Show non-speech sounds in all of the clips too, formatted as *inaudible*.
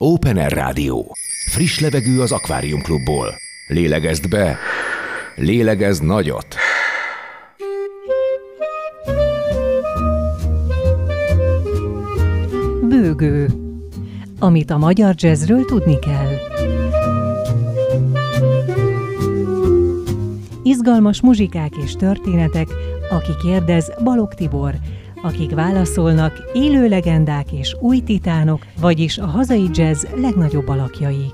Open Air Rádió. Friss levegő az Akvárium Klubból. Lélegezd be, lélegezd nagyot. Bőgő. Amit a magyar jazzről tudni kell. Izgalmas muzsikák és történetek, aki kérdez Balog Tibor, akik válaszolnak, élő legendák és új titánok, vagyis a hazai jazz legnagyobb alakjai.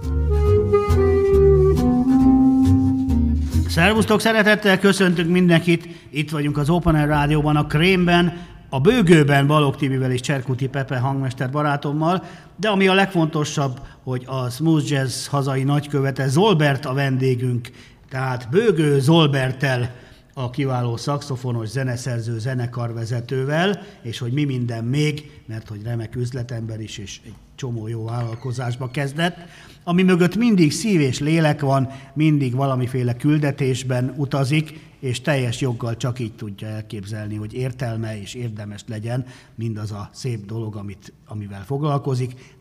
Szervusztok, szeretettel köszöntünk mindenkit. Itt vagyunk az Open Air Rádióban, a Krémben, a bőgőben Balog Tibivel és Cserkuti Pepe hangmester barátommal, de ami a legfontosabb, hogy a Smooth Jazz hazai nagykövete Zolbert a vendégünk, tehát bőgő Zolbertel a kiváló szakszofonos zeneszerző zenekarvezetővel, és hogy mi minden még, mert hogy remek üzletember is, és egy csomó jó vállalkozásba kezdett, ami mögött mindig szív és lélek van, mindig valamiféle küldetésben utazik, és teljes joggal csak így tudja elképzelni, hogy értelme és érdemes legyen mindaz a szép dolog, amit, amivel foglalkozik.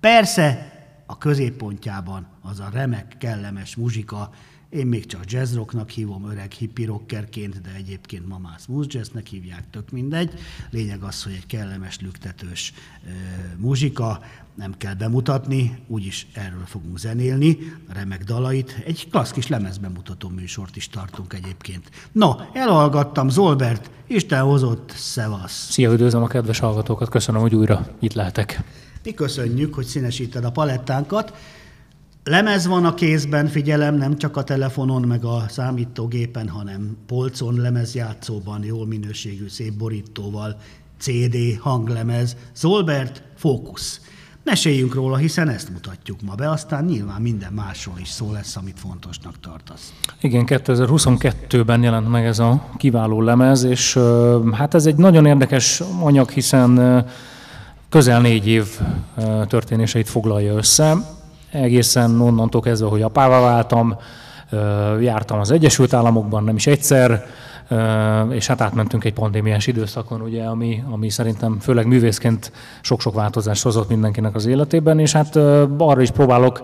Persze a középpontjában az a remek, kellemes muzsika, én még csak jazzrocknak hívom, öreg hippi rockerként, de egyébként ma már smooth jazznek hívják, tök mindegy. Lényeg az, hogy egy kellemes, lüktetős e, muzsika, nem kell bemutatni, úgyis erről fogunk zenélni, remek dalait. Egy klassz kis lemezbemutató műsort is tartunk egyébként. No, elhallgattam Zolbert, Isten hozott, szevasz! Szia, üdvözlöm a kedves hallgatókat, köszönöm, hogy újra itt lehetek. Mi köszönjük, hogy színesíted a palettánkat. Lemez van a kézben, figyelem, nem csak a telefonon, meg a számítógépen, hanem polcon, lemezjátszóban, jól minőségű, szép borítóval, CD, hanglemez, Zolbert, fókusz. Meséljünk róla, hiszen ezt mutatjuk ma be, aztán nyilván minden másról is szó lesz, amit fontosnak tartasz. Igen, 2022-ben jelent meg ez a kiváló lemez, és hát ez egy nagyon érdekes anyag, hiszen közel négy év történéseit foglalja össze egészen onnantól kezdve, hogy apává váltam, jártam az Egyesült Államokban, nem is egyszer, és hát átmentünk egy pandémiás időszakon, ugye, ami, ami szerintem főleg művészként sok-sok változást hozott mindenkinek az életében, és hát arra is próbálok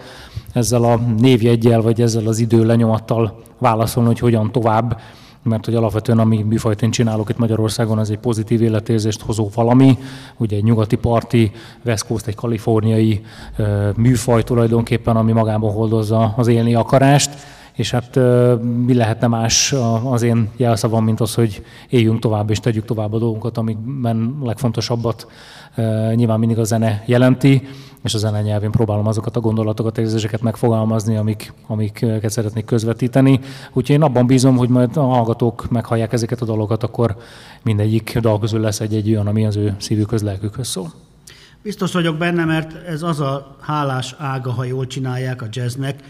ezzel a névjegyel, vagy ezzel az idő lenyomattal válaszolni, hogy hogyan tovább, mert hogy alapvetően ami műfajt én csinálok itt Magyarországon, az egy pozitív életérzést hozó valami, ugye egy nyugati parti, West Coast, egy kaliforniai műfaj tulajdonképpen, ami magában hordozza az élni akarást, és hát mi lehetne más az én jelszavam, mint az, hogy éljünk tovább és tegyük tovább a dolgunkat, amikben legfontosabbat nyilván mindig a zene jelenti, és a zene nyelvén próbálom azokat a gondolatokat, érzéseket megfogalmazni, amik, amiket szeretnék közvetíteni. Úgyhogy én abban bízom, hogy majd a hallgatók meghallják ezeket a dolgokat, akkor mindegyik dal közül lesz egy-egy olyan, ami az ő szívükhöz, lelkükhöz szól. Biztos vagyok benne, mert ez az a hálás ága, ha jól csinálják a jazznek,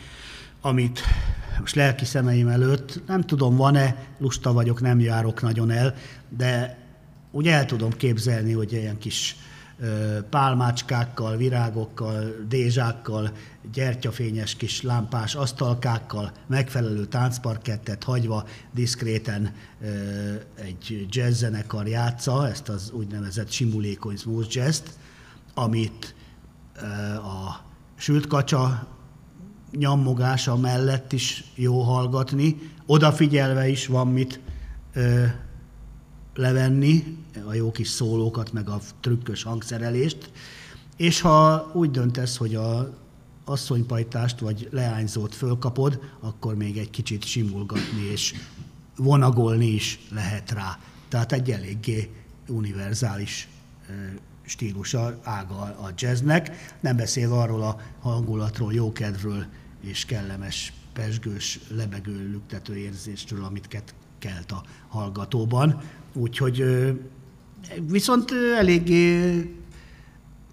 amit most lelki szemeim előtt, nem tudom, van-e, lusta vagyok, nem járok nagyon el, de úgy el tudom képzelni, hogy ilyen kis pálmácskákkal, virágokkal, dézsákkal, gyertyafényes kis lámpás asztalkákkal, megfelelő táncparkettet hagyva diszkréten egy jazzzenekar játsza, ezt az úgynevezett simulékony smooth jazz amit a sült kacsa nyommogása mellett is jó hallgatni, odafigyelve is van mit levenni, a jó kis szólókat, meg a trükkös hangszerelést, és ha úgy döntesz, hogy a asszonypajtást vagy leányzót fölkapod, akkor még egy kicsit simulgatni és vonagolni is lehet rá. Tehát egy eléggé univerzális stílusa, ága a jazznek, nem beszél arról a hangulatról, jókedvről és kellemes, pesgős, lebegő, lüktető érzéstől, amit kelt a hallgatóban. Úgyhogy viszont eléggé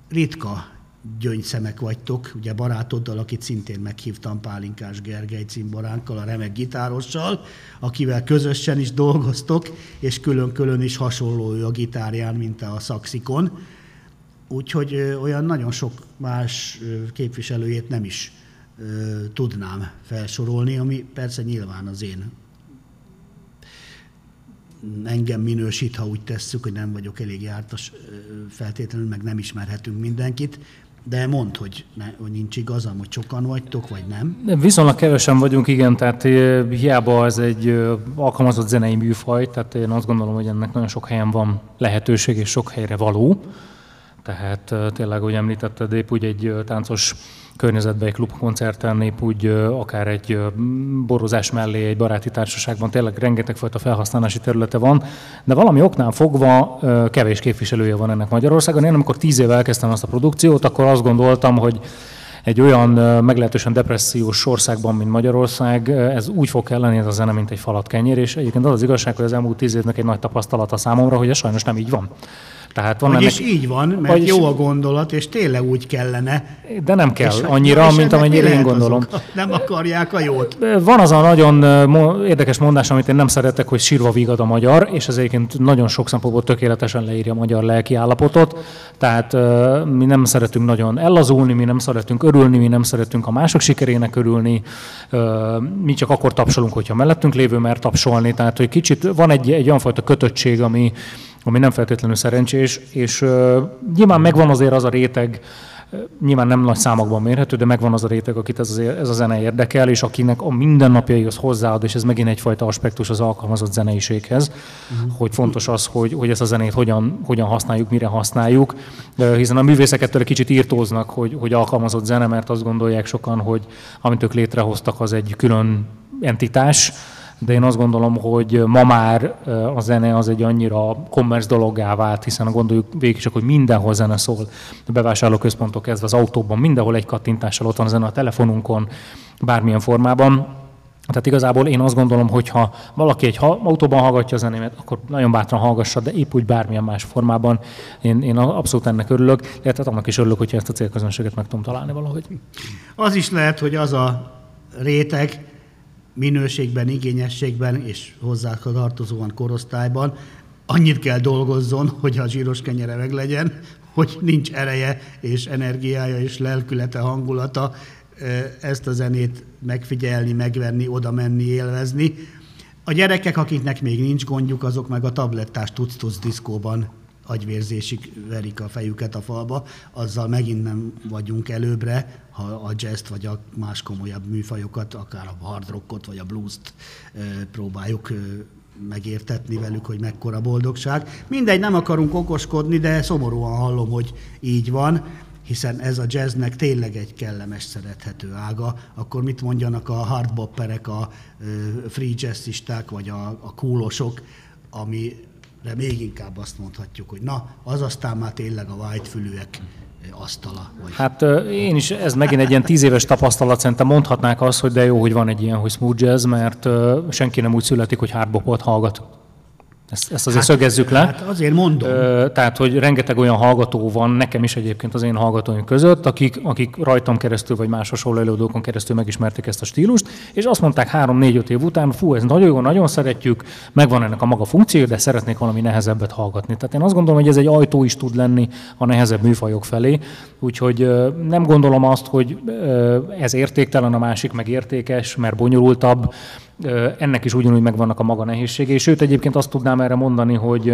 ritka gyöngyszemek vagytok, ugye barátoddal, akit szintén meghívtam Pálinkás Gergely cimboránkkal, a remek gitárossal, akivel közösen is dolgoztok, és külön-külön is hasonló a gitárján, mint a szaxikon. Úgyhogy olyan nagyon sok más képviselőjét nem is tudnám felsorolni, ami persze nyilván az én engem minősít, ha úgy tesszük, hogy nem vagyok elég jártas feltétlenül, meg nem ismerhetünk mindenkit, de mondd, hogy, ne, hogy nincs igazam, hogy sokan vagytok, vagy nem. Viszonylag kevesen vagyunk, igen, tehát hiába ez egy alkalmazott zenei műfaj, tehát én azt gondolom, hogy ennek nagyon sok helyen van lehetőség, és sok helyre való. Tehát tényleg, hogy említetted, épp úgy egy táncos környezetben, egy klubkoncerten, épp úgy akár egy borozás mellé, egy baráti társaságban tényleg rengeteg fajta felhasználási területe van, de valami oknál fogva kevés képviselője van ennek Magyarországon. Én amikor tíz éve elkezdtem azt a produkciót, akkor azt gondoltam, hogy egy olyan meglehetősen depressziós országban, mint Magyarország, ez úgy fog kelleni ez a zene, mint egy falat kenyér, és egyébként az az igazság, hogy az elmúlt tíz évnek egy nagy tapasztalata számomra, hogy ez sajnos nem így van. Tehát van Vagyis ennek... így van, mert Vagyis... jó a gondolat, és tényleg úgy kellene. De nem kell és, annyira, és mint amennyire én gondolom. Azok, nem akarják a jót. Van az a nagyon érdekes mondás, amit én nem szeretek, hogy sírva vigad a magyar, és ez egyébként nagyon sok szempontból tökéletesen leírja a magyar lelki állapotot. Tehát mi nem szeretünk nagyon ellazulni, mi nem szeretünk örülni, mi nem szeretünk a mások sikerének örülni, mi csak akkor tapsolunk, hogyha mellettünk lévő mer tapsolni. Tehát, hogy kicsit van egy, egy olyan fajta kötöttség, ami, ami nem feltétlenül szerencsés, és nyilván megvan azért az a réteg, nyilván nem nagy számokban mérhető, de megvan az a réteg, akit ez, az, ez a zene érdekel, és akinek a mindennapjaihoz hozzáad, és ez megint egyfajta aspektus az alkalmazott zeneiséghez, uh-huh. hogy fontos az, hogy, hogy ezt a zenét hogyan, hogyan használjuk, mire használjuk, hiszen a művészek ettől egy kicsit írtóznak, hogy, hogy alkalmazott zene, mert azt gondolják sokan, hogy amit ők létrehoztak, az egy külön entitás, de én azt gondolom, hogy ma már a zene az egy annyira kommersz dologgá vált, hiszen gondoljuk végig csak, hogy mindenhol zene szól. A bevásárlóközpontok kezdve az autóban, mindenhol egy kattintással ott van a zene a telefonunkon, bármilyen formában. Tehát igazából én azt gondolom, hogy ha valaki egy autóban hallgatja a zenémet, akkor nagyon bátran hallgassa, de épp úgy bármilyen más formában. Én, én abszolút ennek örülök, illetve annak is örülök, hogyha ezt a célközönséget meg tudom találni valahogy. Az is lehet, hogy az a réteg, minőségben, igényességben és hozzá tartozóan korosztályban annyit kell dolgozzon, hogy a zsíros kenyere meg legyen, hogy nincs ereje és energiája és lelkülete, hangulata ezt a zenét megfigyelni, megvenni, oda menni, élvezni. A gyerekek, akiknek még nincs gondjuk, azok meg a tablettás tuc diszkóban agyvérzésig verik a fejüket a falba, azzal megint nem vagyunk előbbre, ha a jazz vagy a más komolyabb műfajokat, akár a hard rockot vagy a blues-t próbáljuk megértetni velük, hogy mekkora boldogság. Mindegy, nem akarunk okoskodni, de szomorúan hallom, hogy így van, hiszen ez a jazznek tényleg egy kellemes, szerethető ága, akkor mit mondjanak a hardbopperek, a free jazzisták, vagy a, a kúlosok, ami de még inkább azt mondhatjuk, hogy na, az aztán már tényleg a whitefülűek asztala. Vagy... Hát én is, ez megint egy ilyen tíz éves tapasztalat, szerintem mondhatnák azt, hogy de jó, hogy van egy ilyen, hogy smooth jazz, mert senki nem úgy születik, hogy hardbopot hallgat. Ezt, ezt azért hát, szögezzük le. Hát azért mondom. Tehát, hogy rengeteg olyan hallgató van, nekem is egyébként az én hallgatóim között, akik, akik rajtam keresztül, vagy más hasonló előadókon keresztül megismerték ezt a stílust, és azt mondták három-négy-öt év után, fú, ez nagyon jó, nagyon szeretjük, megvan ennek a maga funkció, de szeretnék valami nehezebbet hallgatni. Tehát én azt gondolom, hogy ez egy ajtó is tud lenni a nehezebb műfajok felé, úgyhogy nem gondolom azt, hogy ez értéktelen, a másik meg értékes, mert bonyolultabb, ennek is ugyanúgy megvannak a maga nehézségei, sőt egyébként azt tudnám erre mondani, hogy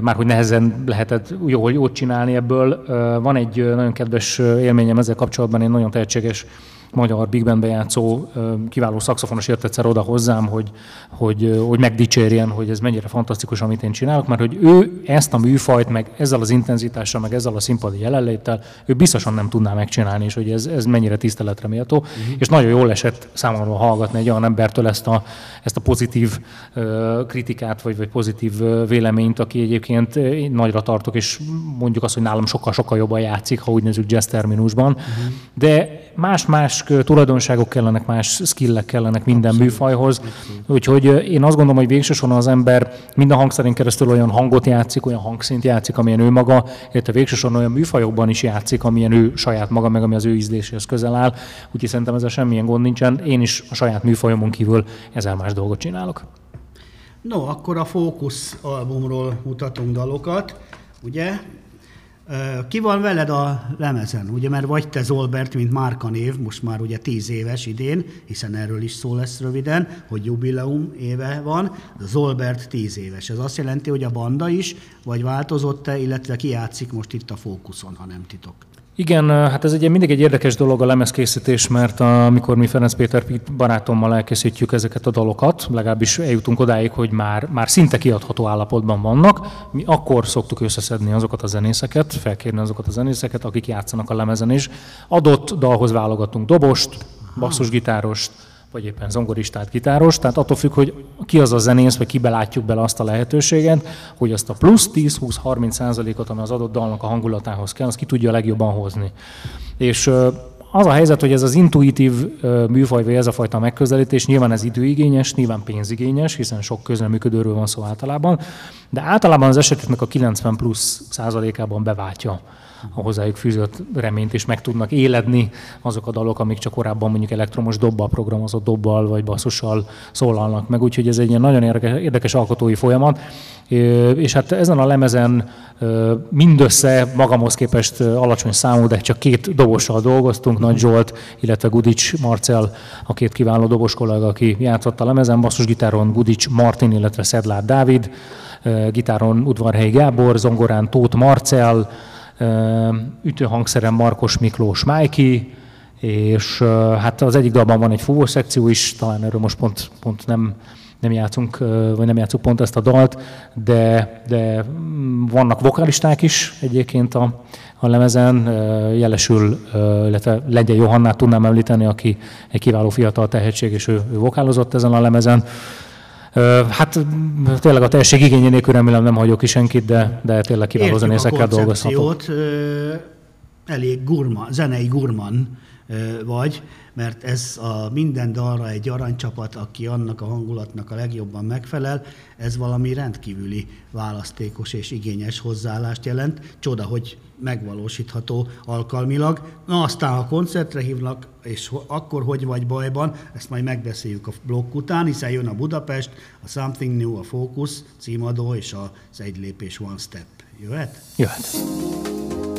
már hogy nehezen lehetett jól, jól csinálni ebből. Van egy nagyon kedves élményem ezzel kapcsolatban, én nagyon tehetséges magyar big bandbe játszó kiváló szakszofonos jött egyszer oda hozzám, hogy, hogy, hogy megdicsérjen, hogy ez mennyire fantasztikus, amit én csinálok, mert hogy ő ezt a műfajt, meg ezzel az intenzitással, meg ezzel a színpadi jelenléttel, ő biztosan nem tudná megcsinálni, és hogy ez, ez mennyire tiszteletre méltó. Uh-huh. És nagyon jól esett számomra hallgatni egy olyan embertől ezt a, ezt a pozitív uh, kritikát, vagy, vagy pozitív véleményt, aki egyébként én nagyra tartok, és mondjuk azt, hogy nálam sokkal-sokkal jobban játszik, ha úgy nézzük jazz terminusban. Uh-huh. De más-más tulajdonságok kellenek, más skillek kellenek minden Abszolút. műfajhoz. Úgyhogy én azt gondolom, hogy végsősorban az ember minden hangszerén keresztül olyan hangot játszik, olyan hangszint játszik, amilyen ő maga, illetve végsősorban olyan műfajokban is játszik, amilyen ő saját maga, meg ami az ő ízléséhez közel áll. Úgyhogy szerintem ezzel semmilyen gond nincsen. Én is a saját műfajomon kívül ezzel más dolgot csinálok. No, akkor a Focus albumról mutatunk dalokat, ugye? Ki van veled a lemezen? Ugye, mert vagy te Zolbert, mint márkanév, most már ugye tíz éves idén, hiszen erről is szó lesz röviden, hogy jubileum éve van, de Zolbert tíz éves. Ez azt jelenti, hogy a banda is, vagy változott-e, illetve ki játszik most itt a fókuszon, ha nem titok? Igen, hát ez egy mindig egy érdekes dolog a lemezkészítés, mert amikor mi Ferenc Péter barátommal elkészítjük ezeket a dalokat, legalábbis eljutunk odáig, hogy már, már szinte kiadható állapotban vannak, mi akkor szoktuk összeszedni azokat a zenészeket, felkérni azokat a zenészeket, akik játszanak a lemezen is. Adott dalhoz válogatunk dobost, basszusgitárost, vagy éppen zongoristát, gitáros, tehát attól függ, hogy ki az a zenész, vagy kibe látjuk bele azt a lehetőséget, hogy azt a plusz 10-20-30 százalékot, ami az adott dalnak a hangulatához kell, azt ki tudja legjobban hozni. És az a helyzet, hogy ez az intuitív műfaj, vagy ez a fajta megközelítés, nyilván ez időigényes, nyilván pénzigényes, hiszen sok közreműködőről van szó általában, de általában az eseteknek a 90 plusz százalékában beváltja a hozzájuk fűzött reményt, és meg tudnak éledni azok a dalok, amik csak korábban mondjuk elektromos dobbal programozott dobbal vagy basszussal szólalnak meg. Úgyhogy ez egy ilyen nagyon érdekes alkotói folyamat. És hát ezen a lemezen mindössze magamhoz képest alacsony számú, de csak két dobossal dolgoztunk, Nagy Zsolt, illetve Gudics Marcel, a két kiváló dobos kollega, aki játszott a lemezen, basszusgitáron Gudics Martin, illetve Szedlár Dávid, gitáron Udvarhelyi Gábor, zongorán Tóth Marcel, ütőhangszeren Markos Miklós Májki, és hát az egyik dalban van egy fúvós szekció is, talán erről most pont, pont nem, nem játszunk, vagy nem játszunk pont ezt a dalt, de, de vannak vokalisták is egyébként a, a lemezen, jelesül, illetve Legyen Johannát tudnám említeni, aki egy kiváló fiatal tehetség, és ő, ő vokálozott ezen a lemezen. Hát tényleg a teljeség igényé nélkül remélem nem hagyok ki senkit, de, de tényleg kiváló zenészekkel dolgozhatok. elég gurma, zenei gurman vagy, mert ez a minden dalra egy aranycsapat, aki annak a hangulatnak a legjobban megfelel, ez valami rendkívüli választékos és igényes hozzáállást jelent. Csoda, hogy megvalósítható alkalmilag. Na aztán, ha koncertre hívnak, és akkor hogy vagy bajban, ezt majd megbeszéljük a blokk után, hiszen jön a Budapest, a Something New, a Focus címadó és az Egy Lépés One Step. Jöhet? Jöhet.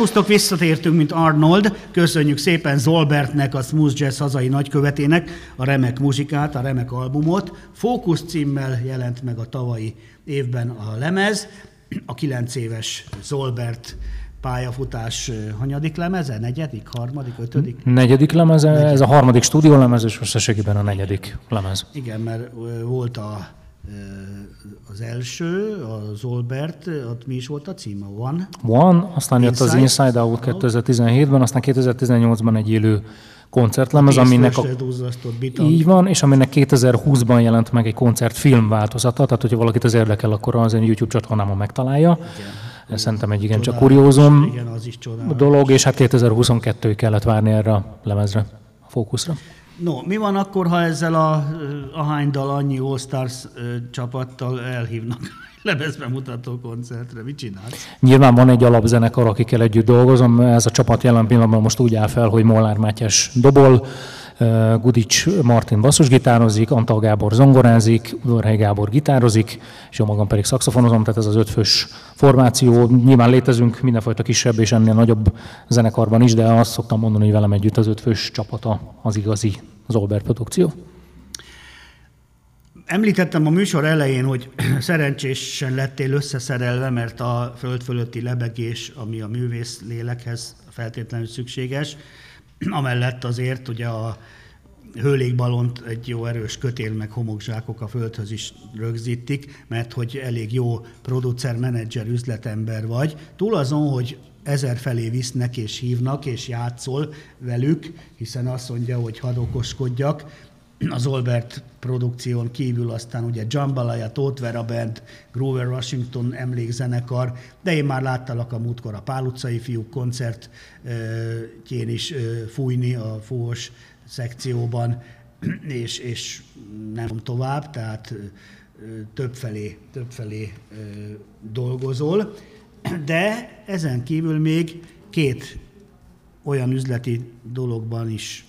Szervusztok, visszatértünk, mint Arnold. Köszönjük szépen Zolbertnek, a Smooth Jazz hazai nagykövetének a remek muzsikát, a remek albumot. Fókusz címmel jelent meg a tavalyi évben a lemez. A kilenc éves Zolbert pályafutás hanyadik lemeze? Negyedik, harmadik, ötödik? Negyedik lemeze, ez a harmadik stúdiólemez, és összességében a negyedik lemez. Igen, mert volt a az első, a Zolbert, ott mi is volt a címe? One? One, aztán jött az Inside Out 2017-ben, aztán 2018-ban egy élő koncertlemez, aminek a... Így van, és aminek 2020-ban jelent meg egy koncertfilm változata, tehát hogyha valakit az érdekel, akkor az én YouTube csatornámon megtalálja. Igen. Ez szerintem egy igencsak kuriózum igen, az is dolog, és hát 2022-ig kellett várni erre a lemezre, a fókuszra. No, mi van akkor, ha ezzel a ahánydal annyi All Stars csapattal elhívnak *laughs* lemezbemutató koncertre? Mit csinálsz? Nyilván van egy alapzenekar, akikkel együtt dolgozom. Ez a csapat jelen pillanatban most úgy áll fel, hogy Molnár Mátyás dobol, Gudics Martin basszusgitározik, Antal Gábor zongorázik, Udvarhely Gábor gitározik, és jó magam pedig szakszofonozom, tehát ez az ötfős formáció. Nyilván létezünk mindenfajta kisebb és ennél nagyobb zenekarban is, de azt szoktam mondani, hogy velem együtt az ötfős csapata az igazi az produkció. Említettem a műsor elején, hogy *clears throat* szerencsésen lettél összeszerelve, mert a föld fölötti lebegés, ami a művész lélekhez feltétlenül szükséges, amellett azért ugye a hőlékbalont egy jó erős kötél meg homokzsákok a földhöz is rögzítik, mert hogy elég jó producer, menedzser, üzletember vagy. Túl azon, hogy ezer felé visznek és hívnak, és játszol velük, hiszen azt mondja, hogy hadd okoskodjak. Az Olbert produkción kívül aztán ugye Jambalaya, Tóth Vera Band, Grover Washington emlékzenekar, de én már láttalak a múltkor a Pál utcai fiúk koncertjén is fújni a fúvos szekcióban, és, és nem tovább, tehát többfelé, többfelé dolgozol. De ezen kívül még két olyan üzleti dologban is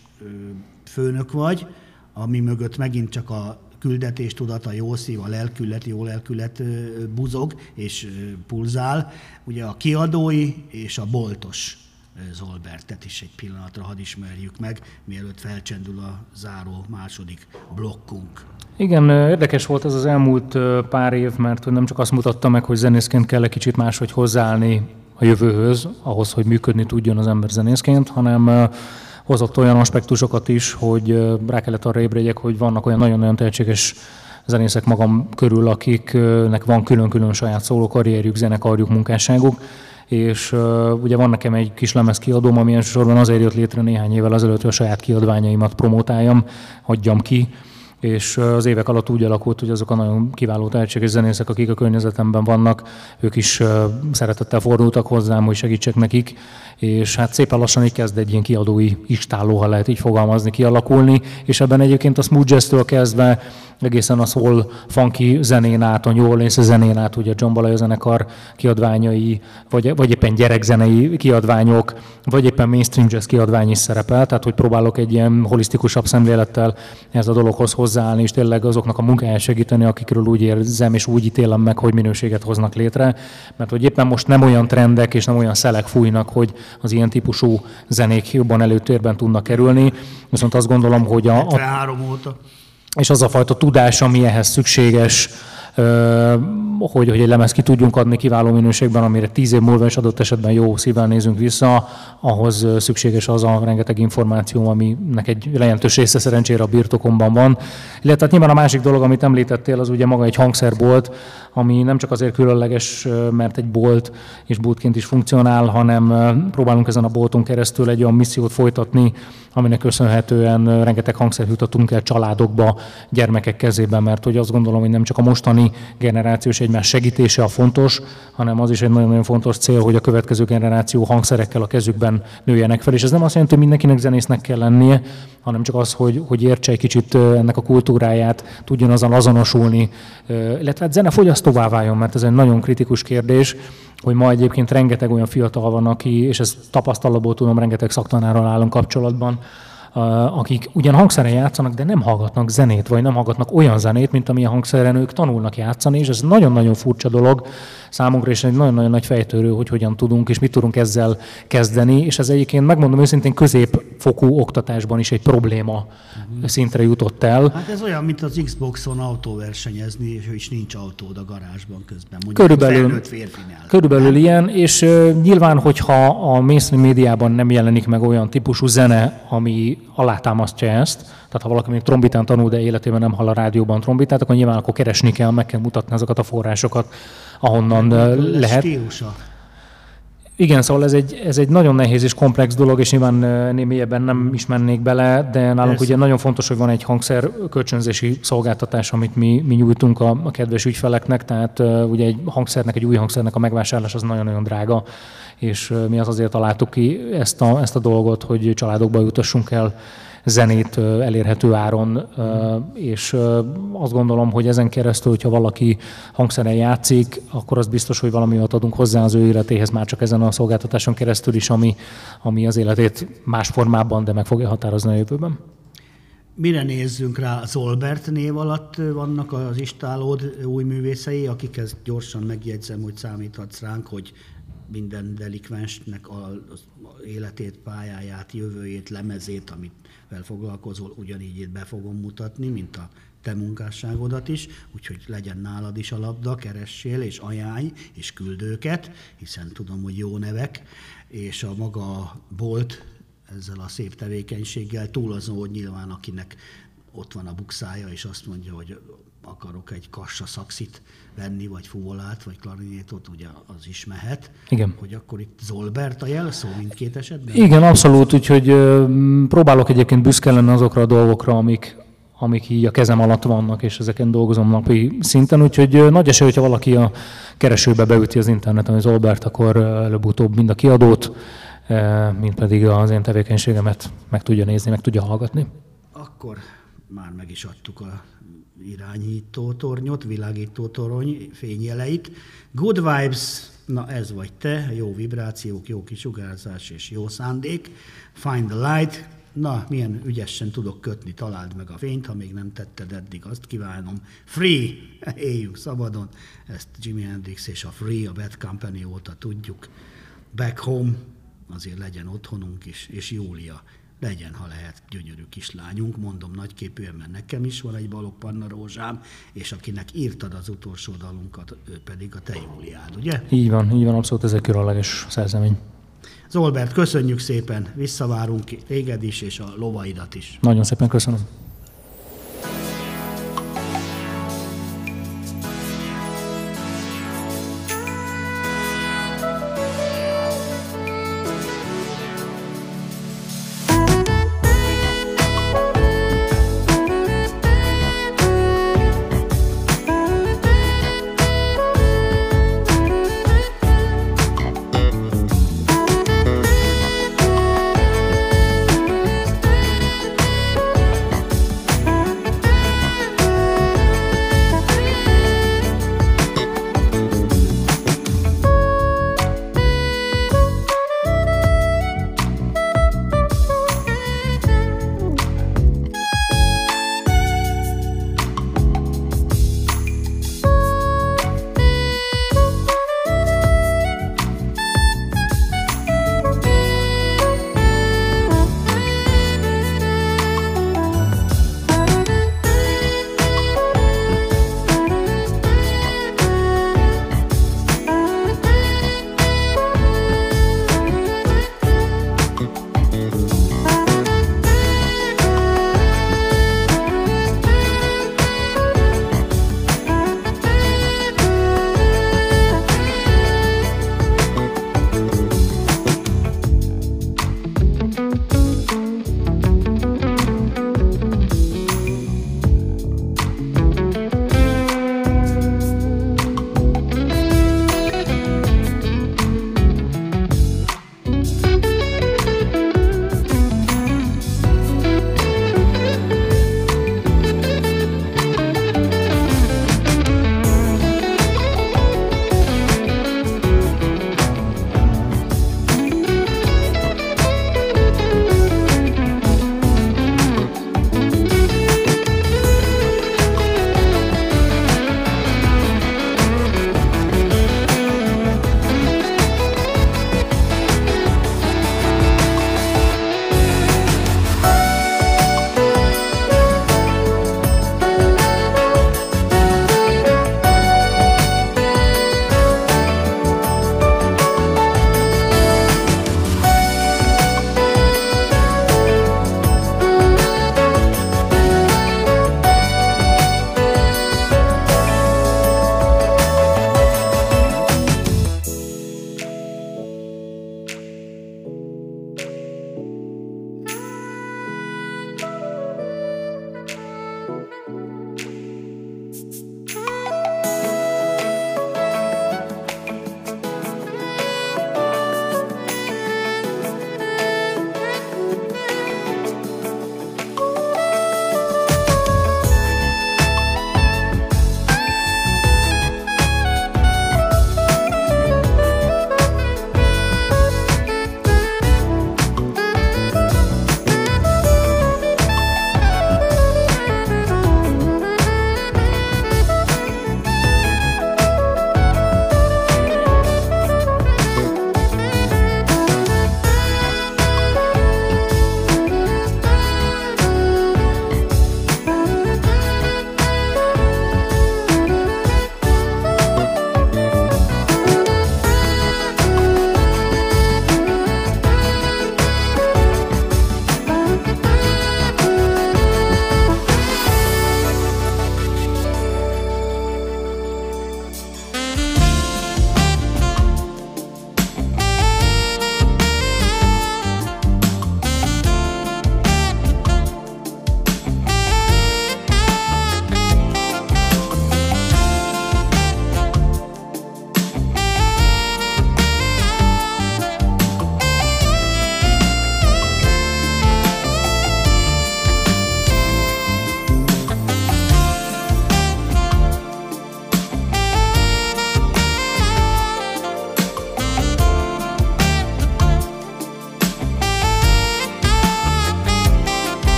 főnök vagy, ami mögött megint csak a küldetés tudata, jó szív, a lelkület, jó lelkület buzog és pulzál. Ugye a kiadói és a boltos Zolbertet is egy pillanatra hadd ismerjük meg, mielőtt felcsendül a záró második blokkunk. Igen, érdekes volt ez az elmúlt pár év, mert nem csak azt mutatta meg, hogy zenészként kell egy kicsit máshogy hozzáállni a jövőhöz, ahhoz, hogy működni tudjon az ember zenészként, hanem hozott olyan aspektusokat is, hogy rá kellett arra ébredjek, hogy vannak olyan nagyon-nagyon tehetséges zenészek magam körül, akiknek van külön-külön saját szóló karrierjük, zenekarjuk, munkásságuk, és ugye van nekem egy kis lemez kiadóm, ami elsősorban azért jött létre néhány évvel azelőtt, hogy a saját kiadványaimat promotáljam, hagyjam ki, és az évek alatt úgy alakult, hogy azok a nagyon kiváló tehetséges zenészek, akik a környezetemben vannak, ők is szeretettel fordultak hozzám, hogy segítsek nekik, és hát szépen lassan így kezd egy ilyen kiadói istálló, ha lehet így fogalmazni, kialakulni, és ebben egyébként a smooth jazz-től kezdve egészen a soul funky zenén át, a New Orleans zenén át, ugye John Balaya zenekar kiadványai, vagy, vagy éppen gyerekzenei kiadványok, vagy éppen mainstream jazz kiadvány is szerepel, tehát hogy próbálok egy ilyen holisztikusabb szemlélettel ez a dologhoz hozzáállni, és tényleg azoknak a munkáját segíteni, akikről úgy érzem, és úgy ítélem meg, hogy minőséget hoznak létre, mert hogy éppen most nem olyan trendek és nem olyan szelek fújnak, hogy az ilyen típusú zenék jobban előtérben tudnak kerülni, viszont azt gondolom, hogy a... a. És az a fajta tudás, ami ehhez szükséges, hogy, hogy egy lemez ki tudjunk adni kiváló minőségben, amire tíz év múlva is adott esetben jó szívvel nézünk vissza, ahhoz szükséges az a rengeteg információ, aminek egy jelentős része szerencsére a birtokomban van. Illetve hát nyilván a másik dolog, amit említettél, az ugye maga egy hangszerbolt, ami nem csak azért különleges, mert egy bolt és boltként is funkcionál, hanem próbálunk ezen a bolton keresztül egy olyan missziót folytatni, aminek köszönhetően rengeteg hangszert jutatunk el családokba, gyermekek kezében, mert hogy azt gondolom, hogy nem csak a mostani generációs egymás segítése a fontos, hanem az is egy nagyon-nagyon fontos cél, hogy a következő generáció hangszerekkel a kezükben nőjenek fel. És ez nem azt jelenti, hogy mindenkinek zenésznek kell lennie, hanem csak az, hogy, hogy értse egy kicsit ennek a kultúráját, tudjon azon azonosulni, illetve hát zenefogyasztóvá váljon, mert ez egy nagyon kritikus kérdés, hogy ma egyébként rengeteg olyan fiatal van, aki, és ezt tapasztalatból tudom, rengeteg szaktanárral állunk kapcsolatban, akik ugyan hangszeren játszanak, de nem hallgatnak zenét, vagy nem hallgatnak olyan zenét, mint amilyen hangszeren ők tanulnak játszani, és ez nagyon-nagyon furcsa dolog számunkra, és egy nagyon-nagyon nagy fejtörő, hogy hogyan tudunk, és mit tudunk ezzel kezdeni, és ez egyébként megmondom őszintén középfokú oktatásban is egy probléma uh-huh. szintre jutott el. Hát ez olyan, mint az Xboxon autóversenyezni, és is nincs autód a garázsban közben. Mondjuk körülbelül, körülbelül ilyen, és uh, nyilván, hogyha a mainstream médiában nem jelenik meg olyan típusú zene, ami alátámasztja ezt, tehát ha valaki még trombitán tanul, de életében nem hall a rádióban trombitát, akkor nyilván akkor keresni kell, meg kell mutatni azokat a forrásokat, ahonnan lehet. Stílusa. Igen, szóval ez egy, ez egy nagyon nehéz és komplex dolog, és nyilván mélyebben nem is mennék bele, de nálunk Persze. ugye nagyon fontos, hogy van egy hangszer kölcsönzési szolgáltatás, amit mi, mi nyújtunk a, a kedves ügyfeleknek, tehát uh, ugye egy hangszernek, egy új hangszernek a megvásárlás az nagyon-nagyon drága, és uh, mi az azért találtuk ki ezt a, ezt a dolgot, hogy családokba jutassunk el zenét elérhető áron, és azt gondolom, hogy ezen keresztül, hogyha valaki hangszeren játszik, akkor az biztos, hogy valami adunk hozzá az ő életéhez már csak ezen a szolgáltatáson keresztül is, ami, ami az életét más formában, de meg fogja határozni a jövőben. Mire nézzünk rá? Az Olbert név alatt vannak az istálód új művészei, akikhez gyorsan megjegyzem, hogy számíthatsz ránk, hogy minden delikvensnek az életét, pályáját, jövőjét, lemezét, amit foglalkozol, ugyanígy itt be fogom mutatni, mint a te munkásságodat is, úgyhogy legyen nálad is a labda, keressél és ajánlj, és küldőket, hiszen tudom, hogy jó nevek, és a maga bolt ezzel a szép tevékenységgel túl azon, hogy nyilván akinek ott van a bukszája, és azt mondja, hogy akarok egy kassa szakszit venni, vagy fuvolát, vagy klarinétot, ugye az is mehet. Igen. Hogy akkor itt Zolbert a jelszó mindkét esetben? Igen, abszolút, úgyhogy próbálok egyébként büszke lenni azokra a dolgokra, amik, amik így a kezem alatt vannak, és ezeken dolgozom napi szinten, úgyhogy nagy esély, hogyha valaki a keresőbe beüti az interneten az Zolbert, akkor előbb-utóbb mind a kiadót, mint pedig az én tevékenységemet meg tudja nézni, meg tudja hallgatni. Akkor már meg is adtuk a irányító tornyot, világító torony fényjeleit. Good vibes, na ez vagy te, jó vibrációk, jó kisugárzás és jó szándék. Find the light, na milyen ügyesen tudok kötni, találd meg a fényt, ha még nem tetted eddig, azt kívánom. Free, *laughs* éljük szabadon, ezt Jimi Hendrix és a Free, a Bad Company óta tudjuk. Back home, azért legyen otthonunk is, és Júlia legyen, ha lehet, gyönyörű kislányunk, mondom nagyképűen, mert nekem is van egy balok panna rózsám, és akinek írtad az utolsó dalunkat, ő pedig a te Júliád, ugye? Így van, így van, abszolút ez egy különleges szerzemény. Zolbert, köszönjük szépen, visszavárunk téged is, és a lovaidat is. Nagyon szépen köszönöm.